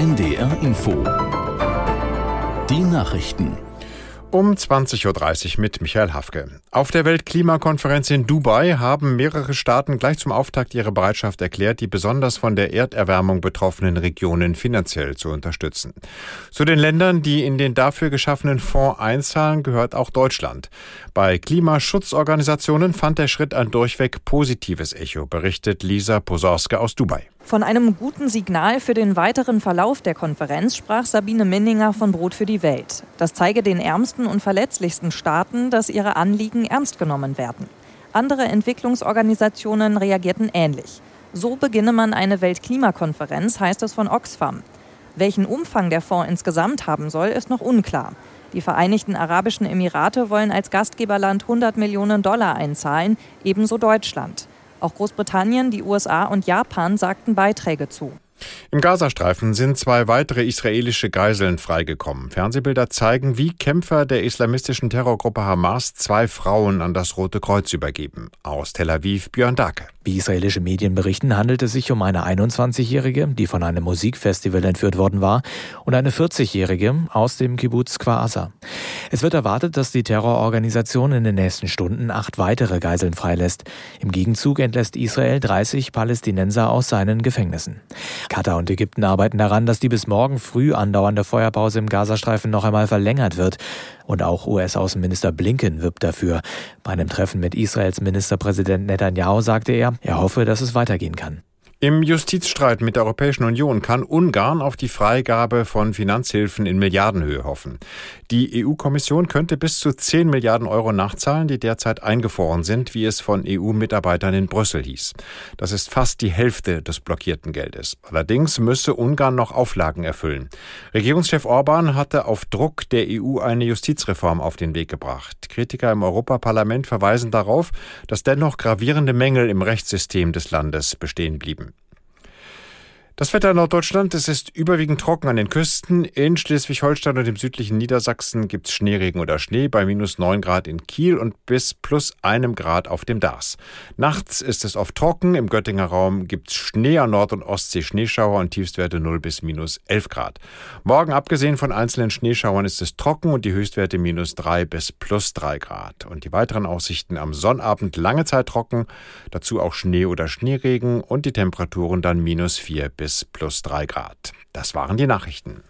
NDR Info. Die Nachrichten. Um 20.30 Uhr mit Michael Hafke. Auf der Weltklimakonferenz in Dubai haben mehrere Staaten gleich zum Auftakt ihre Bereitschaft erklärt, die besonders von der Erderwärmung betroffenen Regionen finanziell zu unterstützen. Zu den Ländern, die in den dafür geschaffenen Fonds einzahlen, gehört auch Deutschland. Bei Klimaschutzorganisationen fand der Schritt ein durchweg positives Echo, berichtet Lisa Posorske aus Dubai. Von einem guten Signal für den weiteren Verlauf der Konferenz sprach Sabine Minninger von Brot für die Welt. Das zeige den ärmsten und verletzlichsten Staaten, dass ihre Anliegen ernst genommen werden. Andere Entwicklungsorganisationen reagierten ähnlich. So beginne man eine Weltklimakonferenz, heißt es von Oxfam. Welchen Umfang der Fonds insgesamt haben soll, ist noch unklar. Die Vereinigten Arabischen Emirate wollen als Gastgeberland 100 Millionen Dollar einzahlen, ebenso Deutschland. Auch Großbritannien, die USA und Japan sagten Beiträge zu. Im Gazastreifen sind zwei weitere israelische Geiseln freigekommen. Fernsehbilder zeigen, wie Kämpfer der islamistischen Terrorgruppe Hamas zwei Frauen an das Rote Kreuz übergeben. Aus Tel Aviv Björn Dake. Wie israelische Medien berichten, handelt es sich um eine 21-Jährige, die von einem Musikfestival entführt worden war, und eine 40-Jährige aus dem Kibbutz Kwasa. Es wird erwartet, dass die Terrororganisation in den nächsten Stunden acht weitere Geiseln freilässt. Im Gegenzug entlässt Israel 30 Palästinenser aus seinen Gefängnissen. Katar und Ägypten arbeiten daran, dass die bis morgen früh andauernde Feuerpause im Gazastreifen noch einmal verlängert wird. Und auch US-Außenminister Blinken wirbt dafür. Bei einem Treffen mit Israels Ministerpräsident Netanyahu sagte er, er hoffe, dass es weitergehen kann. Im Justizstreit mit der Europäischen Union kann Ungarn auf die Freigabe von Finanzhilfen in Milliardenhöhe hoffen. Die EU-Kommission könnte bis zu 10 Milliarden Euro nachzahlen, die derzeit eingefroren sind, wie es von EU-Mitarbeitern in Brüssel hieß. Das ist fast die Hälfte des blockierten Geldes. Allerdings müsse Ungarn noch Auflagen erfüllen. Regierungschef Orban hatte auf Druck der EU eine Justizreform auf den Weg gebracht. Kritiker im Europaparlament verweisen darauf, dass dennoch gravierende Mängel im Rechtssystem des Landes bestehen blieben. Das Wetter in Norddeutschland, es ist überwiegend trocken an den Küsten. In Schleswig-Holstein und im südlichen Niedersachsen gibt es Schneeregen oder Schnee bei minus 9 Grad in Kiel und bis plus einem Grad auf dem Dars. Nachts ist es oft trocken. Im Göttinger Raum gibt es Schnee an Nord- und Ostsee Schneeschauer und Tiefstwerte 0 bis minus 11 Grad. Morgen, abgesehen von einzelnen Schneeschauern, ist es trocken und die Höchstwerte minus 3 bis plus 3 Grad. Und die weiteren Aussichten am Sonnabend lange Zeit trocken, dazu auch Schnee oder Schneeregen und die Temperaturen dann minus 4 bis bis plus drei Grad. Das waren die Nachrichten.